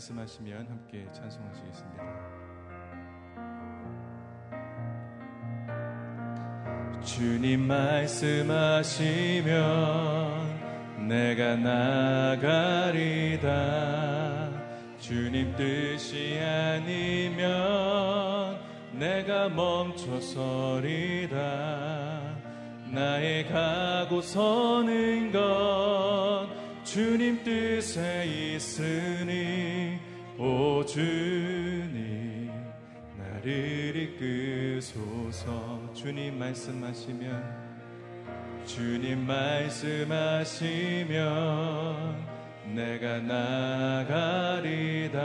말씀하시면 함께 찬송하시겠습니다. 주님 말씀하시면 내가 나가리다 주님 뜻이 아니면 내가 멈춰서리다 나의 가고 서는 것 주님 뜻에 있으니 오 주님 나를 이끄소서. 주님 말씀하시면 주님 말씀하시면 내가 나가리다.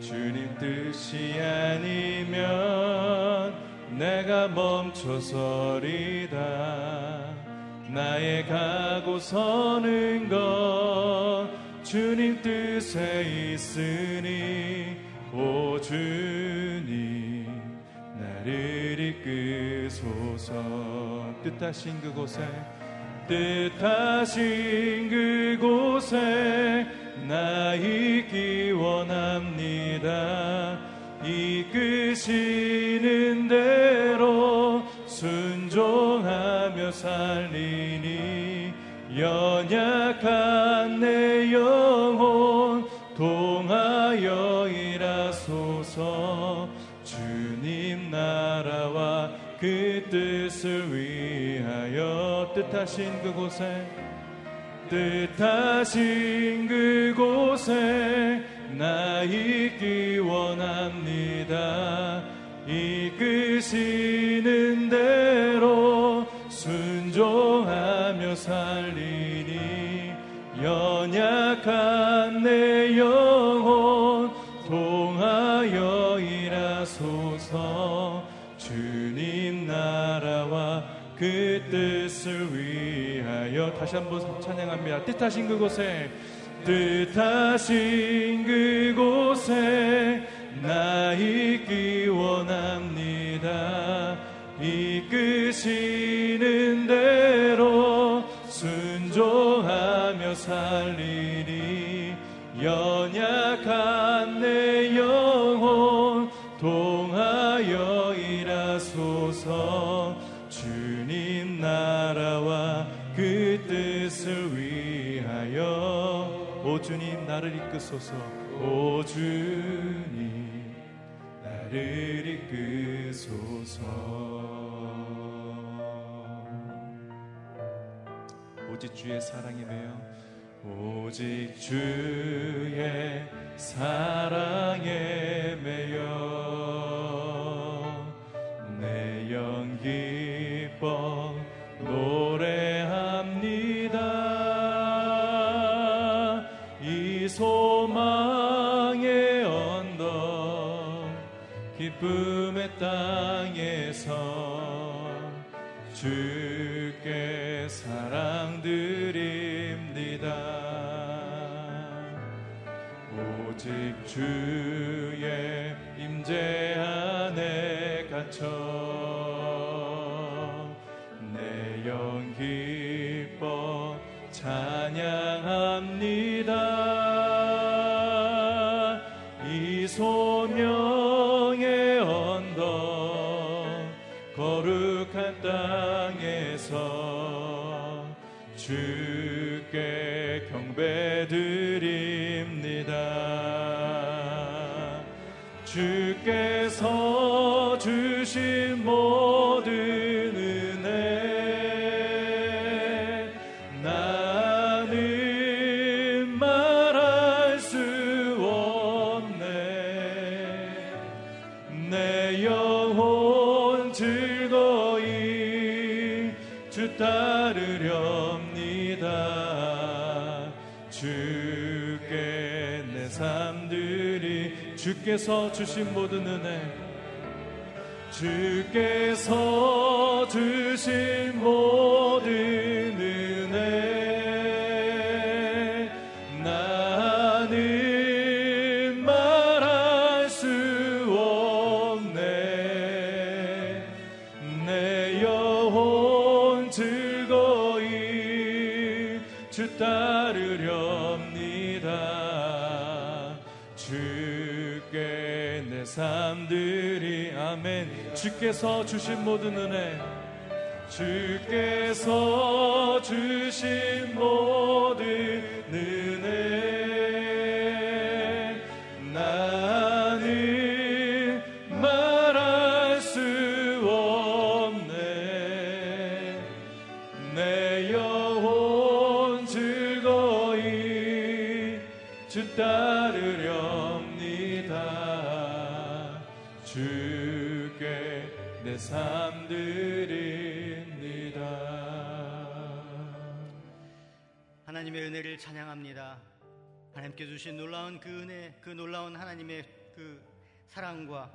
주님 뜻이 아니면 내가 멈춰서리다. 나의 가고 서는 것 주님 뜻에 있으니 오 주님 나를 이끄소서. 뜻하신 그곳에 뜻하신 그곳에 나 있기 원합니다. 이끄시는 대로 순종하며 살리니 연약한 내 영혼 동하여 일하소서. 주님 나라와 그 뜻을 위하여 뜻하신 그곳에 뜻하신 그곳에 나 있기 원합니다. 이끄시는 대로 순종하며 살리니 연약한 내 영혼 통하여 일하소서. 주님 나라와 그 뜻을 위하여 다시 한번 찬양합니다. 뜻하신 그곳에 뜻하신 그곳에 나 있기 원합니다. 이끄시는 순종하며 살리니 연약한 내 영혼 동하여 일하소서. 주님 나라와 그 뜻을 위하여. 오 주님 나를 이끄소서. 오 주님 나를 이끄소서 오직 주의 사랑에 매여 오직 주의 사랑에 매여 내 영 기뻐 노래합니다. 이 소망의 언덕 기쁨 오직 주께서 주신 모 주께서 주신 모든 은혜 주께서 주신 모든 내 삶들이 아멘. 주께서 주신 모든 은혜 주께서 주신 모든 은혜 하나님께 주신 놀라운 그 은혜, 그 놀라운 하나님의 그 사랑과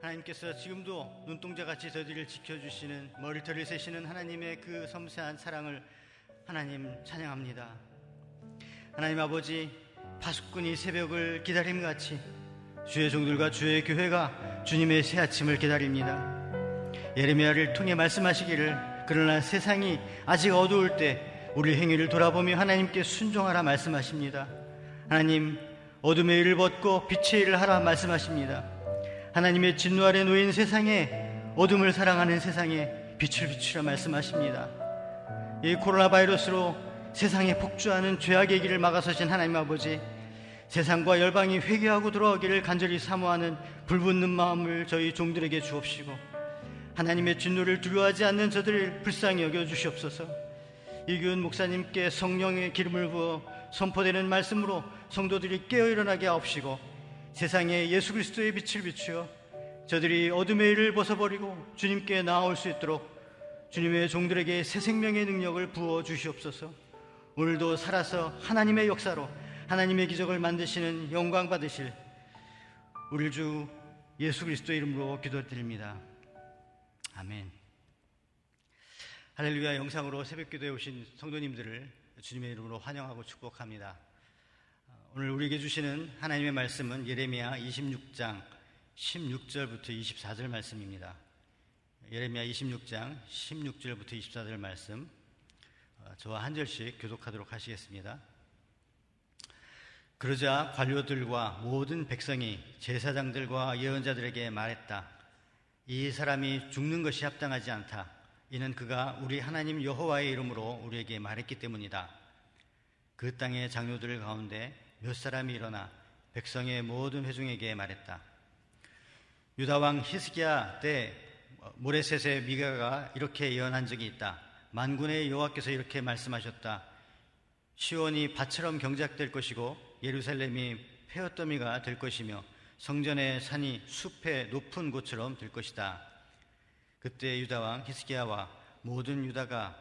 하나님께서 지금도 눈동자 같이 저들을 지켜주시는 머리털을 세시는 하나님의 그 섬세한 사랑을 하나님 찬양합니다. 하나님 아버지 파수꾼이 새벽을 기다림 같이 주의 종들과 주의 교회가 주님의 새 아침을 기다립니다. 예레미야를 통해 말씀하시기를 그러나 세상이 아직 어두울 때 우리 행위를 돌아보며 하나님께 순종하라 말씀하십니다. 하나님, 어둠의 일을 벗고 빛의 일을 하라 말씀하십니다. 하나님의 진노 아래 놓인 세상에 어둠을 사랑하는 세상에 빛을 비추라 말씀하십니다. 이 코로나 바이러스로 세상에 폭주하는 죄악의 길을 막아서신 하나님 아버지, 세상과 열방이 회개하고 돌아오기를 간절히 사모하는 불붙는 마음을 저희 종들에게 주옵시고, 하나님의 진노를 두려워하지 않는 저들을 불쌍히 여겨 주시옵소서. 이규은 목사님께 성령의 기름을 부어 선포되는 말씀으로 성도들이 깨어 일어나게 하옵시고 세상에 예수 그리스도의 빛을 비추어 저들이 어둠의 일을 벗어버리고 주님께 나아올 수 있도록 주님의 종들에게 새 생명의 능력을 부어 주시옵소서. 오늘도 살아서 하나님의 역사로 하나님의 기적을 만드시는 영광 받으실 우리 주 예수 그리스도 이름으로 기도드립니다. 아멘. 할렐루야 영상으로 새벽 기도에 오신 성도님들을 주님의 이름으로 환영하고 축복합니다. 오늘 우리에게 주시는 하나님의 말씀은 예레미야 26장 16절부터 24절 말씀입니다. 예레미야 26장 16절부터 24절 말씀 어, 저와 한 절씩 교독하도록 하시겠습니다. 그러자 관료들과 모든 백성이 제사장들과 예언자들에게 말했다. 이 사람이 죽는 것이 합당하지 않다. 이는 그가 우리 하나님 여호와의 이름으로 우리에게 말했기 때문이다. 그 땅의 장로들 가운데 몇 사람이 일어나 백성의 모든 회중에게 말했다. 유다 왕 히스기야 때 모레셋의 미가가 이렇게 예언한 적이 있다. 만군의 여호와께서 이렇게 말씀하셨다. 시온이 밭처럼 경작될 것이고 예루살렘이 폐어더미가 될 것이며 성전의 산이 숲의 높은 곳처럼 될 것이다. 그때 유다 왕 히스기야와 모든 유다가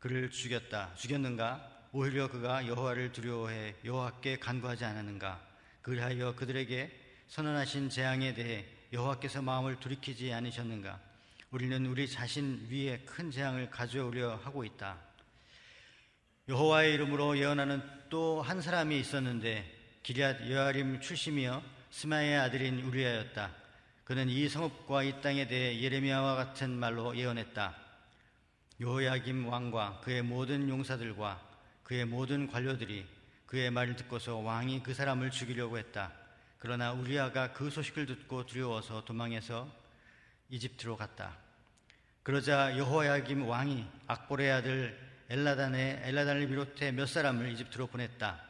그를 죽였다. 죽였는가? 오히려 그가 여호와를 두려워해 여호와께 간구하지 않았는가? 그리하여 그들에게 선언하신 재앙에 대해 여호와께서 마음을 돌이키지 않으셨는가? 우리는 우리 자신 위에 큰 재앙을 가져오려 하고 있다. 여호와의 이름으로 예언하는 또 한 사람이 있었는데 기리앗 여아림 출심이여 스마의 아들인 우리아였다. 그는 이 성읍과 이 땅에 대해 예레미야와 같은 말로 예언했다. 요야김 왕과 그의 모든 용사들과 그의 모든 관료들이 그의 말을 듣고서 왕이 그 사람을 죽이려고 했다. 그러나 우리아가 그 소식을 듣고 두려워서 도망해서 이집트로 갔다. 그러자 여호야김 왕이 악보의 아들 엘라단의 엘라단을 비롯해 몇 사람을 이집트로 보냈다.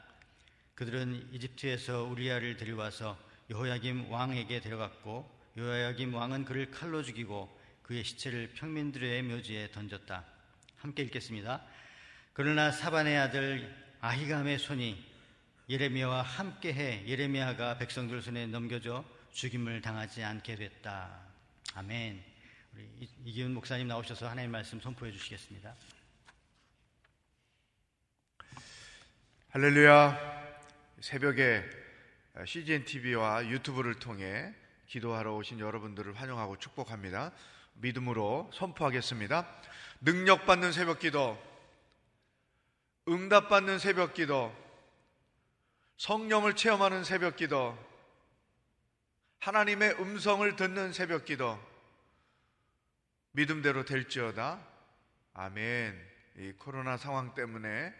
그들은 이집트에서 우리아를 데려와서 여호야김 왕에게 데려갔고 요야김 왕은 그를 칼로 죽이고 그의 시체를 평민들의 묘지에 던졌다. 함께 읽겠습니다. 그러나 사반의 아들 아히감의 손이 예레미야와 함께해 예레미야가 백성들 손에 넘겨져 죽임을 당하지 않게 됐다. 아멘. 우리 이기훈 목사님 나오셔서 하나님 말씀 선포해 주시겠습니다. 할렐루야. 새벽에 CGN TV와 유튜브를 통해 기도하러 오신 여러분들을 환영하고 축복합니다. 믿음으로 선포하겠습니다. 능력받는 새벽 기도, 응답받는 새벽 기도, 성령을 체험하는 새벽 기도, 하나님의 음성을 듣는 새벽 기도, 믿음대로 될지어다. 아멘. 이 코로나 상황 때문에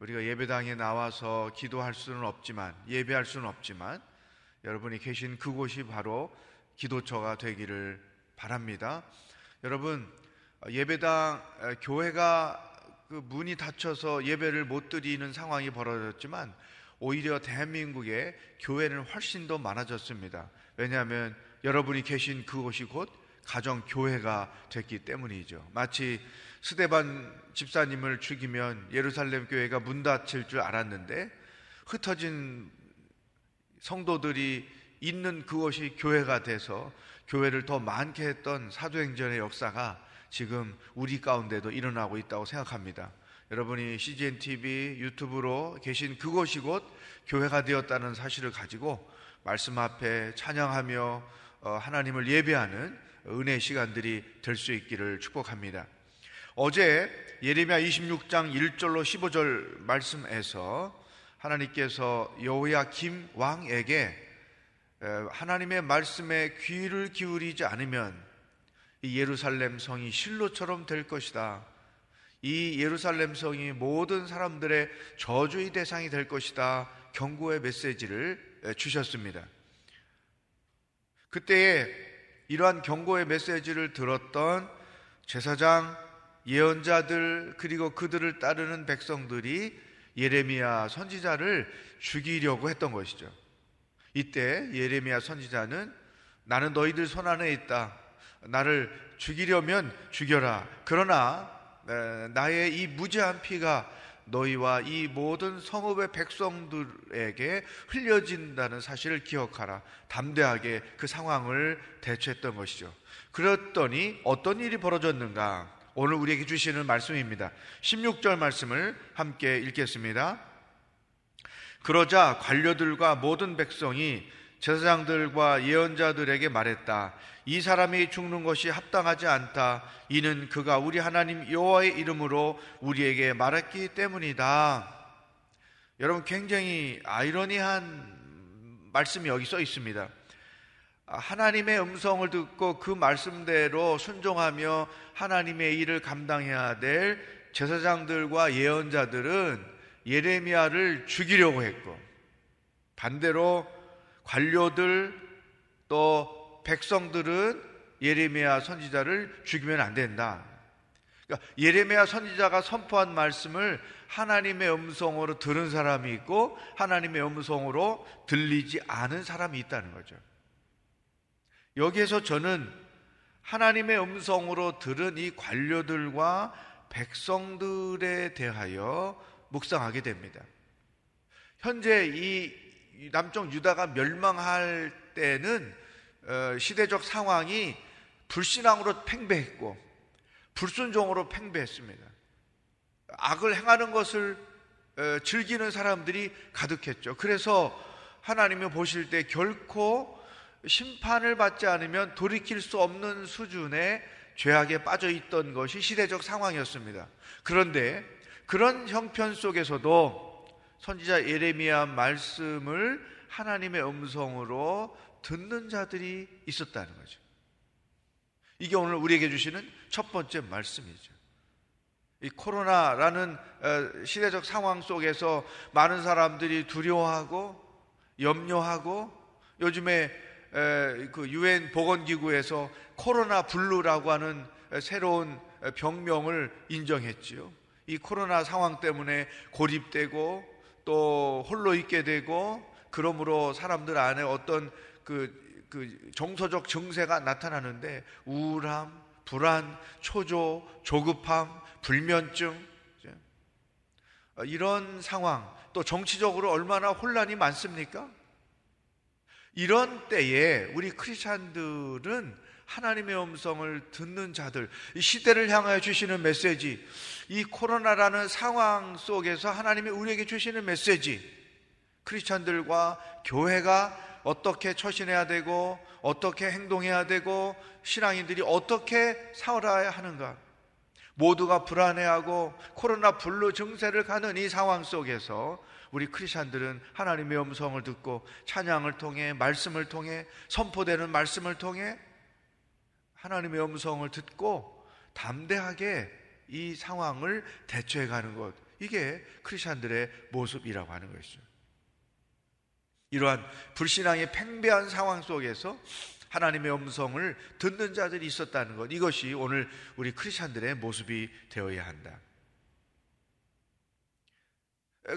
우리가 예배당에 나와서 기도할 수는 없지만, 예배할 수는 없지만, 여러분이 계신 그곳이 바로 기도처가 되기를 바랍니다. 여러분 예배당 교회가 그 문이 닫혀서 예배를 못 드리는 상황이 벌어졌지만 오히려 대한민국의 교회는 훨씬 더 많아졌습니다. 왜냐하면 여러분이 계신 그곳이 곧 가정 교회가 됐기 때문이죠. 마치 스데반 집사님을 죽이면 예루살렘 교회가 문 닫힐 줄 알았는데 흩어진 성도들이 있는 그곳이 교회가 돼서 교회를 더 많게 했던 사도행전의 역사가 지금 우리 가운데도 일어나고 있다고 생각합니다. 여러분이 CGN TV 유튜브로 계신 그곳이 곧 교회가 되었다는 사실을 가지고 말씀 앞에 찬양하며 어, 하나님을 예배하는 은혜 시간들이 될 수 있기를 축복합니다. 어제 예레미야 26장 1절로 15절 말씀에서 하나님께서 여호야김 왕에게 하나님의 말씀에 귀를 기울이지 않으면 이 예루살렘 성이 실로처럼 될 것이다. 이 예루살렘 성이 모든 사람들의 저주의 대상이 될 것이다. 경고의 메시지를 주셨습니다. 그때에 이러한 경고의 메시지를 들었던 제사장, 예언자들, 그리고 그들을 따르는 백성들이 예레미야 선지자를 죽이려고 했던 것이죠. 이때 예레미야 선지자는 나는 너희들 손 안에 있다. 나를 죽이려면 죽여라. 그러나 나의 이 무죄한 피가 너희와 이 모든 성읍의 백성들에게 흘려진다는 사실을 기억하라. 담대하게 그 상황을 대처했던 것이죠. 그랬더니 어떤 일이 벌어졌는가? 오늘 우리에게 주시는 말씀입니다. 16절 말씀을 함께 읽겠습니다. 그러자 관료들과 모든 백성이 제사장들과 예언자들에게 말했다. 이 사람이 죽는 것이 합당하지 않다. 이는 그가 우리 하나님 여호와의 이름으로 우리에게 말했기 때문이다. 여러분 굉장히 아이러니한 말씀이 여기 써 있습니다. 하나님의 음성을 듣고 그 말씀대로 순종하며 하나님의 일을 감당해야 될 제사장들과 예언자들은 예레미야를 죽이려고 했고 반대로 관료들 또 백성들은 예레미야 선지자를 죽이면 안 된다. 그러니까 예레미야 선지자가 선포한 말씀을 하나님의 음성으로 들은 사람이 있고 하나님의 음성으로 들리지 않은 사람이 있다는 거죠. 여기에서 저는 하나님의 음성으로 들은 이 관료들과 백성들에 대하여 묵상하게 됩니다. 현재 이 남쪽 유다가 멸망할 때는 어, 시대적 상황이 불신앙으로 팽배했고 불순종으로 팽배했습니다. 악을 행하는 것을 어, 즐기는 사람들이 가득했죠. 그래서 하나님이 보실 때 결코 심판을 받지 않으면 돌이킬 수 없는 수준의 죄악에 빠져 있던 것이 시대적 상황이었습니다. 그런데 그런 형편 속에서도 선지자 예레미야 말씀을 하나님의 음성으로 듣는 자들이 있었다는 거죠. 이게 오늘 우리에게 주시는 첫 번째 말씀이죠. 이 코로나라는 어, 시대적 상황 속에서 많은 사람들이 두려워하고 염려하고 요즘에 그 유엔 보건기구에서 코로나 블루라고 하는 새로운 병명을 인정했지요. 이 코로나 상황 때문에 고립되고 또 홀로 있게 되고 그러므로 사람들 안에 어떤 그, 그 정서적 증세가 나타나는데 우울함, 불안, 초조, 조급함, 불면증 이런 상황 또 정치적으로 얼마나 혼란이 많습니까? 이런 때에 우리 크리스찬들은 하나님의 음성을 듣는 자들, 이 시대를 향하여 주시는 메시지, 이 코로나라는 상황 속에서 하나님이 우리에게 주시는 메시지, 크리스찬들과 교회가 어떻게 처신해야 되고, 어떻게 행동해야 되고, 신앙인들이 어떻게 살아야 하는가. 모두가 불안해하고 코로나 블루 증세를 가는 이 상황 속에서 우리 크리스천들은 하나님의 음성을 듣고 찬양을 통해 말씀을 통해 선포되는 말씀을 통해 하나님의 음성을 듣고 담대하게 이 상황을 대처해 가는 것. 이게 크리스천들의 모습이라고 하는 것이죠. 이러한 불신앙의 팽배한 상황 속에서 하나님의 음성을 듣는 자들이 있었다는 것. 이것이 오늘 우리 크리스천들의 모습이 되어야 한다.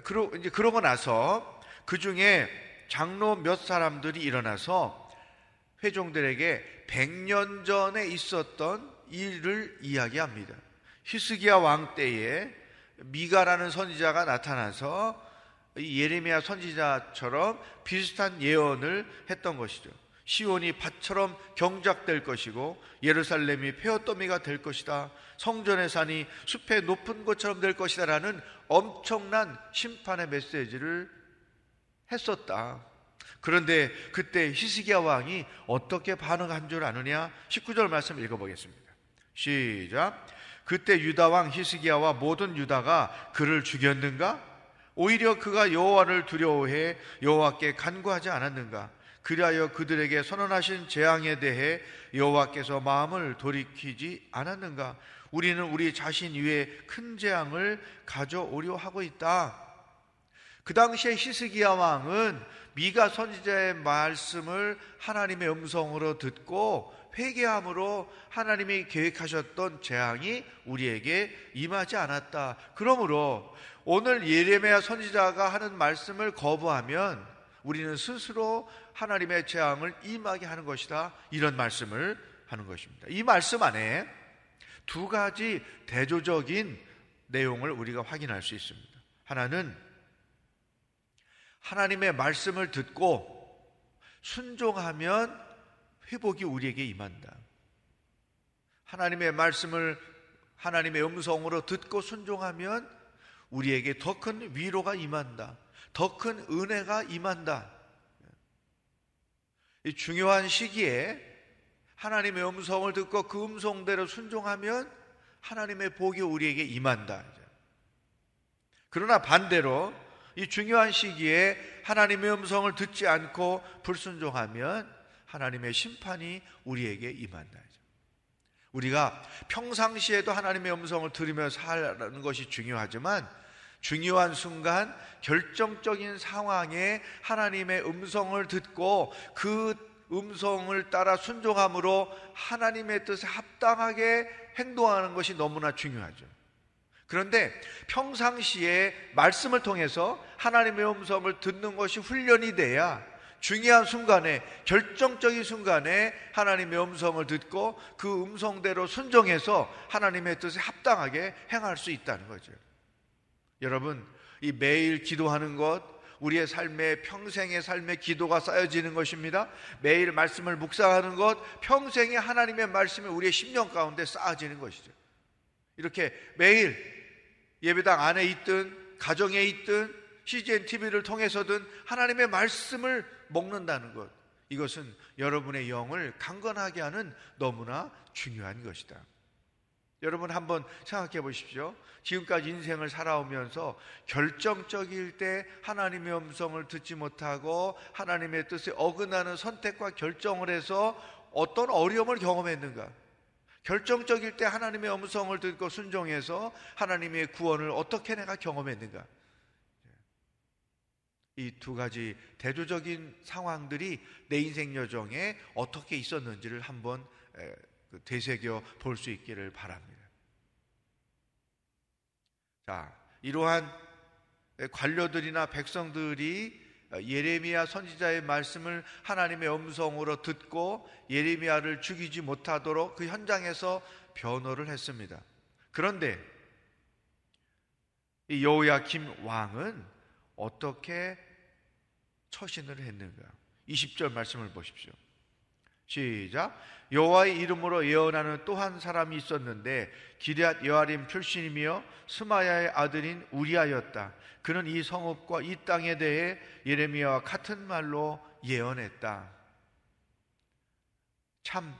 그러, 이제 그러고 나서 그 중에 장로 몇 사람들이 일어나서 회종들에게 100년 전에 있었던 일을 이야기합니다. 히스기야 왕 때에 미가라는 선지자가 나타나서 예레미야 선지자처럼 비슷한 예언을 했던 것이죠. 시온이 밭처럼 경작될 것이고 예루살렘이 폐허더미가 될 것이다. 성전의 산이 숲의 높은 곳처럼 될 것이다라는 엄청난 심판의 메시지를 했었다. 그런데 그때 히스기야 왕이 어떻게 반응한 줄 아느냐? 19절 말씀 읽어보겠습니다. 시작. 그때 유다 왕 히스기야와 모든 유다가 그를 죽였는가? 오히려 그가 여호와를 두려워해 여호와께 간구하지 않았는가? 그리하여 그들에게 선언하신 재앙에 대해 여호와께서 마음을 돌이키지 않았는가? 우리는 우리 자신 위에 큰 재앙을 가져오려 하고 있다. 그 당시에 히스기야 왕은 미가 선지자의 말씀을 하나님의 음성으로 듣고 회개함으로 하나님이 계획하셨던 재앙이 우리에게 임하지 않았다. 그러므로 오늘 예레미야 선지자가 하는 말씀을 거부하면 우리는 스스로 하나님의 재앙을 임하게 하는 것이다. 이런 말씀을 하는 것입니다. 이 말씀 안에 두 가지 대조적인 내용을 우리가 확인할 수 있습니다. 하나는 하나님의 말씀을 듣고 순종하면 회복이 우리에게 임한다. 하나님의 말씀을 하나님의 음성으로 듣고 순종하면 우리에게 더 큰 위로가 임한다. 더 큰 은혜가 임한다. 이 중요한 시기에 하나님의 음성을 듣고 그 음성대로 순종하면 하나님의 복이 우리에게 임한다. 그러나 반대로 이 중요한 시기에 하나님의 음성을 듣지 않고 불순종하면 하나님의 심판이 우리에게 임한다. 우리가 평상시에도 하나님의 음성을 들으며 살아가는 것이 중요하지만 중요한 순간 결정적인 상황에 하나님의 음성을 듣고 그 음성을 따라 순종함으로 하나님의 뜻에 합당하게 행동하는 것이 너무나 중요하죠. 그런데 평상시에 말씀을 통해서 하나님의 음성을 듣는 것이 훈련이 돼야 중요한 순간에 결정적인 순간에 하나님의 음성을 듣고 그 음성대로 순종해서 하나님의 뜻에 합당하게 행할 수 있다는 거죠. 여러분, 이 매일 기도하는 것 우리의 삶의 평생의 삶의 기도가 쌓여지는 것입니다. 매일 말씀을 묵상하는 것 평생의 하나님의 말씀이 우리의 심령 가운데 쌓아지는 것이죠. 이렇게 매일 예배당 안에 있든 가정에 있든 CGN TV를 통해서든 하나님의 말씀을 먹는다는 것. 이것은 여러분의 영을 강건하게 하는 너무나 중요한 것이다. 여러분 한번 생각해 보십시오. 지금까지 인생을 살아오면서 결정적일 때 하나님의 음성을 듣지 못하고 하나님의 뜻에 어긋나는 선택과 결정을 해서 어떤 어려움을 경험했는가? 결정적일 때 하나님의 음성을 듣고 순종해서 하나님의 구원을 어떻게 내가 경험했는가? 이 두 가지 대조적인 상황들이 내 인생 여정에 어떻게 있었는지를 한번 그 되새겨 볼 수 있기를 바랍니다. 자, 이러한 관료들이나 백성들이 예레미야 선지자의 말씀을 하나님의 음성으로 듣고 예레미야를 죽이지 못하도록 그 현장에서 변호를 했습니다. 그런데 이 여호야김 왕은 어떻게 처신을 했는가? 20절 말씀을 보십시오. 시작. 여호와의 이름으로 예언하는 또 한 사람이 있었는데 기럇 여아림 출신이며 스마야의 아들인 우리아였다. 그는 이 성읍과 이 땅에 대해 예레미야와 같은 말로 예언했다. 참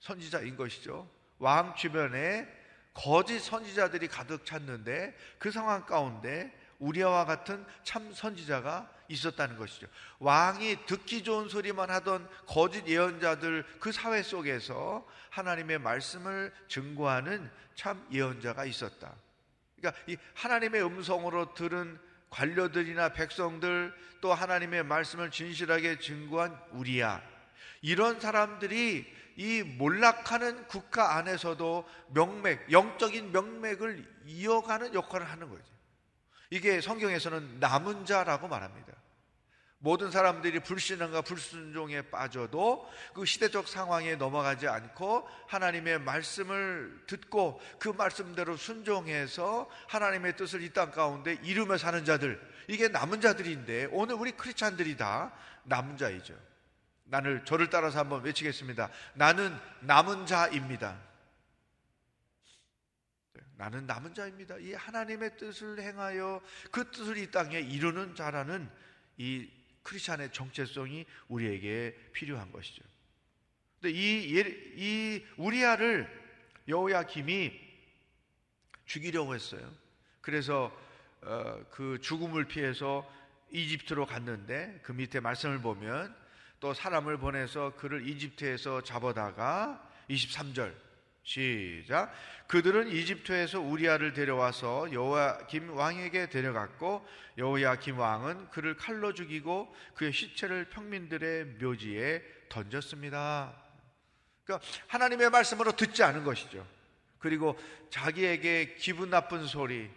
선지자인 것이죠. 왕 주변에 거짓 선지자들이 가득 찼는데 그 상황 가운데 우리아와 같은 참 선지자가 있었다는 것이죠. 왕이 듣기 좋은 소리만 하던 거짓 예언자들 그 사회 속에서 하나님의 말씀을 증거하는 참 예언자가 있었다. 그러니까 이 하나님의 음성으로 들은 관료들이나 백성들 또 하나님의 말씀을 진실하게 증거한 우리야. 이런 사람들이 이 몰락하는 국가 안에서도 명맥, 영적인 명맥을 이어가는 역할을 하는 거죠. 이게 성경에서는 남은 자라고 말합니다. 모든 사람들이 불신앙과 불순종에 빠져도 그 시대적 상황에 넘어가지 않고 하나님의 말씀을 듣고 그 말씀대로 순종해서 하나님의 뜻을 이 땅 가운데 이루며 사는 자들 이게 남은 자들인데 오늘 우리 크리스찬들이 다 남은 자이죠. 나를 저를 따라서 한번 외치겠습니다. 나는 남은 자입니다. 네, 나는 남은 자입니다. 이 하나님의 뜻을 행하여 그 뜻을 이 땅에 이루는 자라는 이 크리스찬의 정체성이 우리에게 필요한 것이죠. 근데 이, 이 우리아를 여호야김이 죽이려고 했어요. 그래서 어, 그 죽음을 피해서 이집트로 갔는데 그 밑에 말씀을 보면 또 사람을 보내서 그를 이집트에서 잡아다가 23절 시작. 그들은 이집트에서 우리아를 데려와서 여호야김 왕에게 데려갔고 여호야김 왕은 그를 칼로 죽이고 그의 시체를 평민들의 묘지에 던졌습니다. 그러니까 하나님의 말씀으로 듣지 않은 것이죠. 그리고 자기에게 기분 나쁜 소리,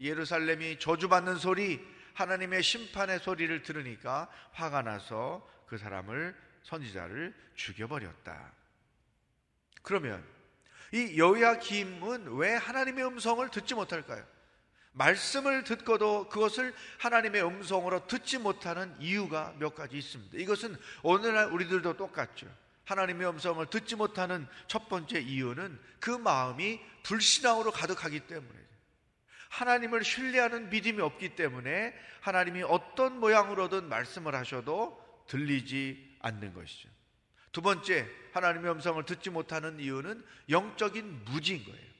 예루살렘이 저주받는 소리, 하나님의 심판의 소리를 들으니까 화가 나서 그 사람을 선지자를 죽여버렸다. 그러면 이 여호야김은 왜 하나님의 음성을 듣지 못할까요? 말씀을 듣고도 그것을 하나님의 음성으로 듣지 못하는 이유가 몇 가지 있습니다. 이것은 오늘날 우리들도 똑같죠. 하나님의 음성을 듣지 못하는 첫 번째 이유는 그 마음이 불신앙으로 가득하기 때문에 하나님을 신뢰하는 믿음이 없기 때문에 하나님이 어떤 모양으로든 말씀을 하셔도 들리지 않는 것이죠. 두 번째, 하나님의 음성을 듣지 못하는 이유는 영적인 무지인 거예요.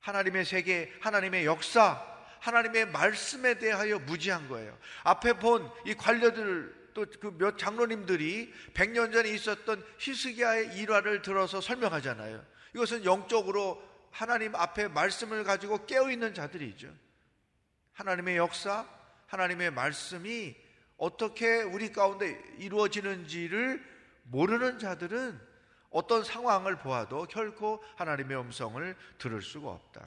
하나님의 세계, 하나님의 역사, 하나님의 말씀에 대하여 무지한 거예요. 앞에 본 이 관료들 또 그 몇 장로님들이 100년 전에 있었던 히스기야의 일화를 들어서 설명하잖아요. 이것은 영적으로 하나님 앞에 말씀을 가지고 깨어 있는 자들이죠. 하나님의 역사, 하나님의 말씀이 어떻게 우리 가운데 이루어지는지를 모르는 자들은 어떤 상황을 보아도 결코 하나님의 음성을 들을 수가 없다.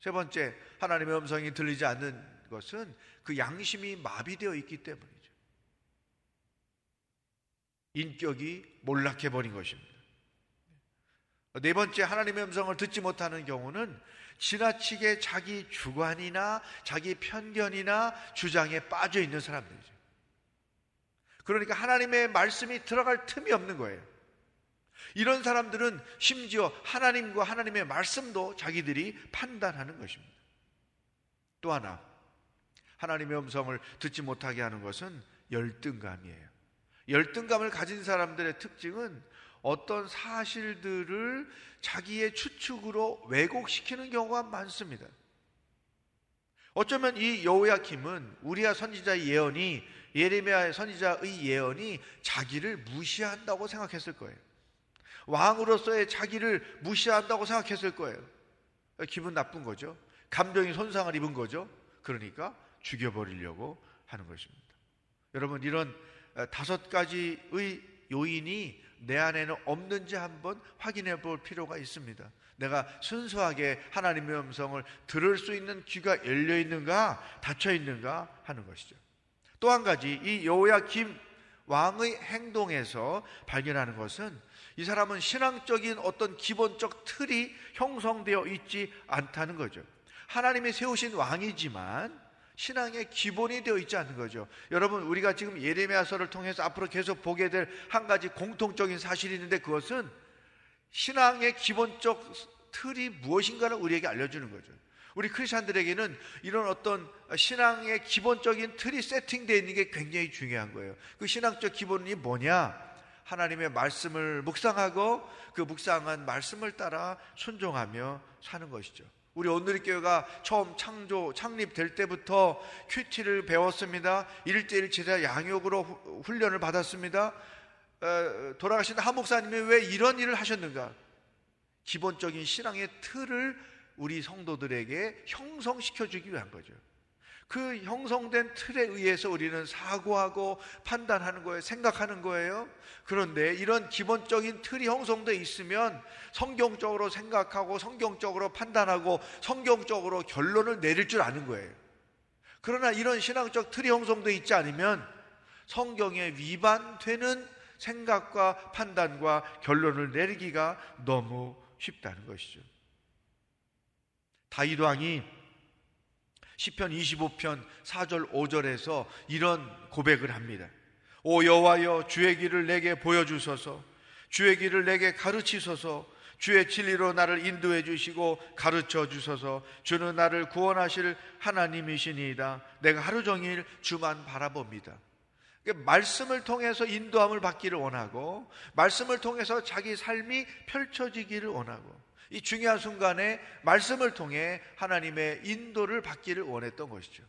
세 번째, 하나님의 음성이 들리지 않는 것은 그 양심이 마비되어 있기 때문이죠. 인격이 몰락해 버린 것입니다. 네 번째, 하나님의 음성을 듣지 못하는 경우는 지나치게 자기 주관이나 자기 편견이나 주장에 빠져 있는 사람들이죠. 그러니까 하나님의 말씀이 들어갈 틈이 없는 거예요. 이런 사람들은 심지어 하나님과 하나님의 말씀도 자기들이 판단하는 것입니다. 또 하나, 하나님의 음성을 듣지 못하게 하는 것은 열등감이에요. 열등감을 가진 사람들의 특징은 어떤 사실들을 자기의 추측으로 왜곡시키는 경우가 많습니다. 어쩌면 이 여호야킴은 우리야 선지자의 예언이 예레미야 선지자의 예언이 자기를 무시한다고 생각했을 거예요. 왕으로서의 자기를 무시한다고 생각했을 거예요. 기분 나쁜 거죠. 감정이 손상을 입은 거죠. 그러니까 죽여버리려고 하는 것입니다. 여러분, 이런 다섯 가지의 요인이 내 안에는 없는지 한번 확인해 볼 필요가 있습니다. 내가 순수하게 하나님의 음성을 들을 수 있는 귀가 열려 있는가, 닫혀 있는가 하는 것이죠. 또 한 가지, 이 여호야김 왕의 행동에서 발견하는 것은 이 사람은 신앙적인 어떤 기본적 틀이 형성되어 있지 않다는 거죠. 하나님이 세우신 왕이지만 신앙의 기본이 되어 있지 않는 거죠. 여러분, 우리가 지금 예레미야서를 통해서 앞으로 계속 보게 될 한 가지 공통적인 사실이 있는데 그것은 신앙의 기본적 틀이 무엇인가를 우리에게 알려주는 거죠. 우리 크리스천들에게는 이런 어떤 신앙의 기본적인 틀이 세팅되어 있는 게 굉장히 중요한 거예요. 그 신앙적 기본이 뭐냐? 하나님의 말씀을 묵상하고 그 묵상한 말씀을 따라 순종하며 사는 것이죠. 우리 오늘의 교회가 처음 창조, 창립될 때부터 큐티를 배웠습니다. 일대일 제자 양육으로 훈련을 받았습니다. 돌아가신 한 목사님이 왜 이런 일을 하셨는가? 기본적인 신앙의 틀을 우리 성도들에게 형성시켜 주기 위한 거죠. 그 형성된 틀에 의해서 우리는 사고하고 판단하는 거예요. 생각하는 거예요. 그런데 이런 기본적인 틀이 형성돼 있으면 성경적으로 생각하고 성경적으로 판단하고 성경적으로 결론을 내릴 줄 아는 거예요. 그러나 이런 신앙적 틀이 형성돼 있지 않으면 성경에 위반되는 생각과 판단과 결론을 내리기가 너무 쉽다는 것이죠. 다윗 왕이 시편 25편 4절 5절에서 이런 고백을 합니다. 오 여호와여 주의 길을 내게 보여 주소서. 주의 길을 내게 가르치소서. 주의 진리로 나를 인도해 주시고 가르쳐 주소서. 주는 나를 구원하실 하나님이시니이다. 내가 하루 종일 주만 바라봅니다. 말씀을 통해서 인도함을 받기를 원하고 말씀을 통해서 자기 삶이 펼쳐지기를 원하고 이 중요한 순간에 말씀을 통해 하나님의 인도를 받기를 원했던 것이죠.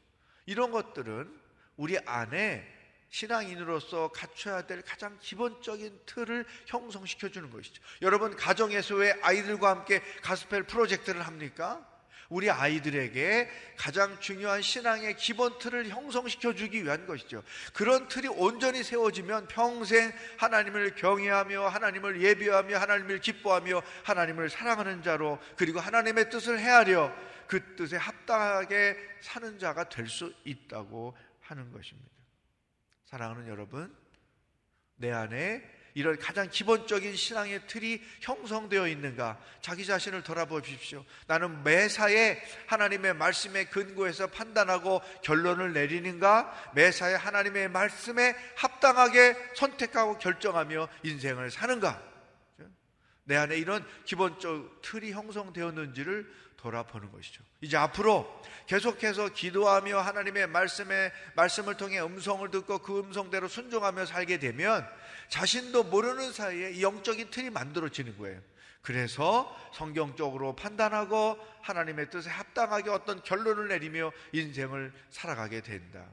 이런 것들은 우리 안에 신앙인으로서 갖춰야 될 가장 기본적인 틀을 형성시켜 주는 것이죠. 여러분 가정에서 왜 아이들과 함께 가스펠 프로젝트를 합니까? 우리 아이들에게 가장 중요한 신앙의 기본 틀을 형성시켜 주기 위한 것이죠. 그런 틀이 온전히 세워지면 평생 하나님을 경외하며 하나님을 예비하며 하나님을 기뻐하며 하나님을 사랑하는 자로 그리고 하나님의 뜻을 헤아려 그 뜻에 합당하게 사는 자가 될 수 있다고 하는 것입니다. 사랑하는 여러분, 내 안에 이런 가장 기본적인 신앙의 틀이 형성되어 있는가? 자기 자신을 돌아보십시오. 나는 매사에 하나님의 말씀에 근거해서 판단하고 결론을 내리는가? 매사에 하나님의 말씀에 합당하게 선택하고 결정하며 인생을 사는가? 내 안에 이런 기본적 틀이 형성되었는지를 돌아보는 것이죠. 이제 앞으로 계속해서 기도하며 하나님의 말씀에 말씀을 통해 음성을 듣고 그 음성대로 순종하며 살게 되면 자신도 모르는 사이에 영적인 틀이 만들어지는 거예요. 그래서 성경적으로 판단하고 하나님의 뜻에 합당하게 어떤 결론을 내리며 인생을 살아가게 된다.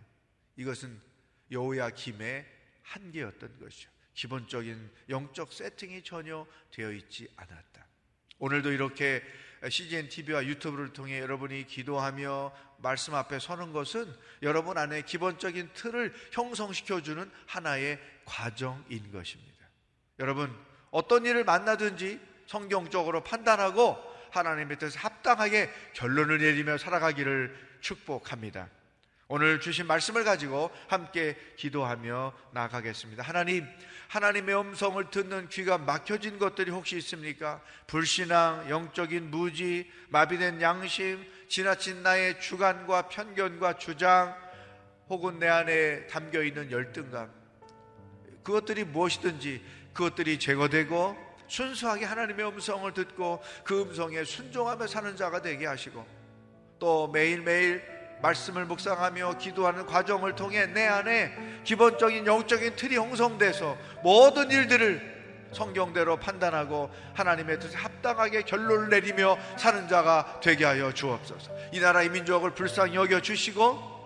이것은 여호야 김의 한계였던 것이죠. 기본적인 영적 세팅이 전혀 되어 있지 않았다. 오늘도 이렇게 CGN TV와 유튜브를 통해 여러분이 기도하며 말씀 앞에 서는 것은 여러분 안에 기본적인 틀을 형성시켜주는 하나의 과정인 것입니다. 여러분, 어떤 일을 만나든지 성경적으로 판단하고 하나님의 뜻에 합당하게 결론을 내리며 살아가기를 축복합니다. 오늘 주신 말씀을 가지고 함께 기도하며 나가겠습니다. 하나님, 하나님의 음성을 듣는 귀가 막혀진 것들이 혹시 있습니까? 불신앙, 영적인 무지, 마비된 양심, 지나친 나의 주관과 편견과 주장, 혹은 내 안에 담겨 있는 열등감. 그것들이 무엇이든지 그것들이 제거되고 순수하게 하나님의 음성을 듣고 그 음성에 순종하며 사는 자가 되게 하시고 또 매일매일 말씀을 묵상하며 기도하는 과정을 통해 내 안에 기본적인 영적인 틀이 형성돼서 모든 일들을 성경대로 판단하고 하나님의 뜻에 합당하게 결론을 내리며 사는 자가 되게 하여 주옵소서. 이 나라의 민족을 불쌍히 여겨 주시고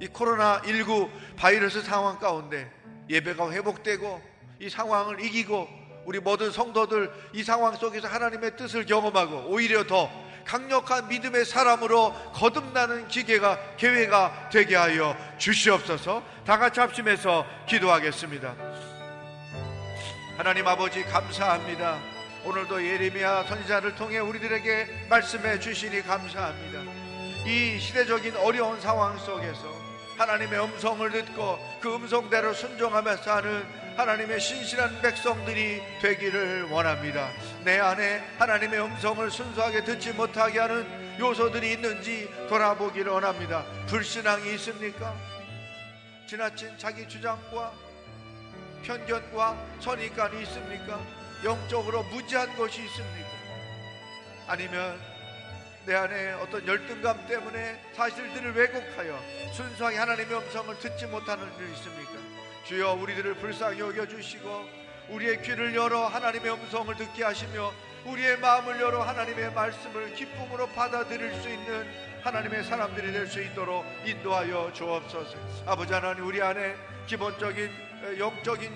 이 코로나19 바이러스 상황 가운데 예배가 회복되고 이 상황을 이기고 우리 모든 성도들 이 상황 속에서 하나님의 뜻을 경험하고 오히려 더 강력한 믿음의 사람으로 거듭나는 기계가 계회가 되게 하여 주시옵소서. 다 같이 합심해서 기도하겠습니다. 하나님 아버지 감사합니다. 오늘도 예레미야 선지자를 통해 우리들에게 말씀해 주시니 감사합니다. 이 시대적인 어려운 상황 속에서 하나님의 음성을 듣고 그 음성대로 순종하며 사는 하나님의 신실한 백성들이 되기를 원합니다. 내 안에 하나님의 음성을 순수하게 듣지 못하게 하는 요소들이 있는지 돌아보기를 원합니다. 불신앙이 있습니까? 지나친 자기 주장과 편견과 선입관이 있습니까? 영적으로 무지한 것이 있습니까? 아니면 내 안에 어떤 열등감 때문에 사실들을 왜곡하여 순수하게 하나님의 음성을 듣지 못하는 일이 있습니까? 주여 우리들을 불쌍히 여겨 주시고 우리의 귀를 열어 하나님의 음성을 듣게 하시며 우리의 마음을 열어 하나님의 말씀을 기쁨으로 받아들일 수 있는 하나님의 사람들이 될 수 있도록 인도하여 주옵소서. 아버지 하나님 우리 안에 기본적인 영적인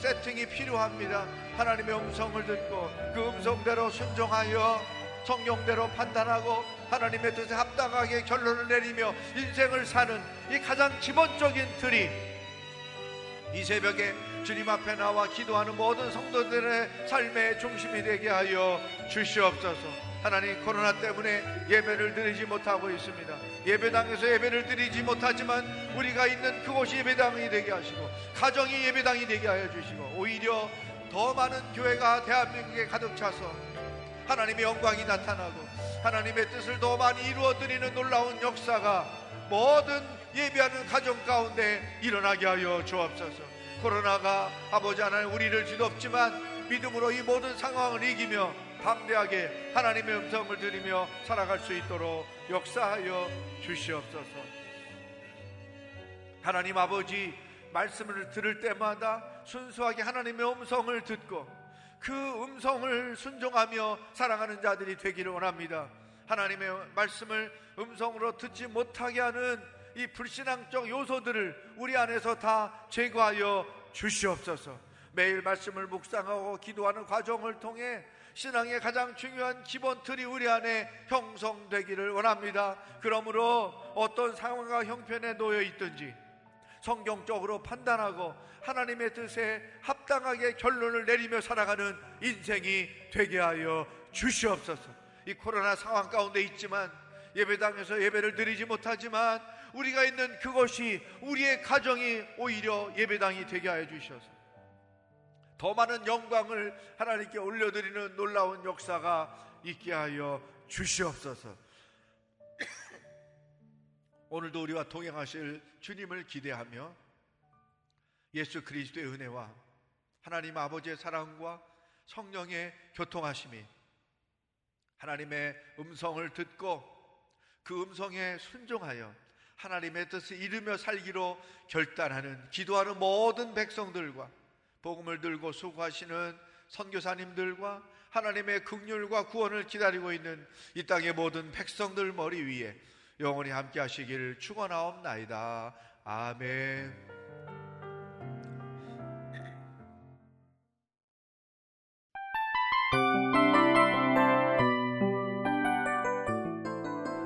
세팅이 필요합니다. 하나님의 음성을 듣고 그 음성대로 순종하여 성경대로 판단하고 하나님의 뜻에 합당하게 결론을 내리며 인생을 사는 이 가장 기본적인 틀이 이 새벽에 주님 앞에 나와 기도하는 모든 성도들의 삶의 중심이 되게 하여 주시옵소서. 하나님 코로나 때문에 예배를 드리지 못하고 있습니다. 예배당에서 예배를 드리지 못하지만 우리가 있는 그곳이 예배당이 되게 하시고 가정이 예배당이 되게 하여 주시고 오히려 더 많은 교회가 대한민국에 가득 차서 하나님의 영광이 나타나고 하나님의 뜻을 더 많이 이루어 드리는 놀라운 역사가 모든 예배하는 가정 가운데 일어나게 하여 주옵소서. 코로나가 아버지 하나님 우리를 지덥지만 믿음으로 이 모든 상황을 이기며 담대하게 하나님의 음성을 들으며 살아갈 수 있도록 역사하여 주시옵소서. 하나님 아버지 말씀을 들을 때마다 순수하게 하나님의 음성을 듣고 그 음성을 순종하며 살아가는 자들이 되기를 원합니다. 하나님의 말씀을 음성으로 듣지 못하게 하는 이 불신앙적 요소들을 우리 안에서 다 제거하여 주시옵소서. 매일 말씀을 묵상하고 기도하는 과정을 통해 신앙의 가장 중요한 기본 틀이 우리 안에 형성되기를 원합니다. 그러므로 어떤 상황과 형편에 놓여 있든지 성경적으로 판단하고 하나님의 뜻에 합당하게 결론을 내리며 살아가는 인생이 되게 하여 주시옵소서. 이 코로나 상황 가운데 있지만 예배당에서 예배를 드리지 못하지만 우리가 있는 그것이 우리의 가정이 오히려 예배당이 되게 하여 주셔서 더 많은 영광을 하나님께 올려드리는 놀라운 역사가 있게 하여 주시옵소서. 오늘도 우리와 동행하실 주님을 기대하며 예수 그리스도의 은혜와 하나님 아버지의 사랑과 성령의 교통하심이 하나님의 음성을 듣고 그 음성에 순종하여 하나님의 뜻을 이루며 살기로 결단하는 기도하는 모든 백성들과 복음을 들고 수고하시는 선교사님들과 하나님의 극률과 구원을 기다리고 있는 이 땅의 모든 백성들 머리 위에 영원히 함께 하시기를 축원하옵나이다. 아멘.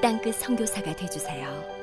땅끝 성교사가 되주세요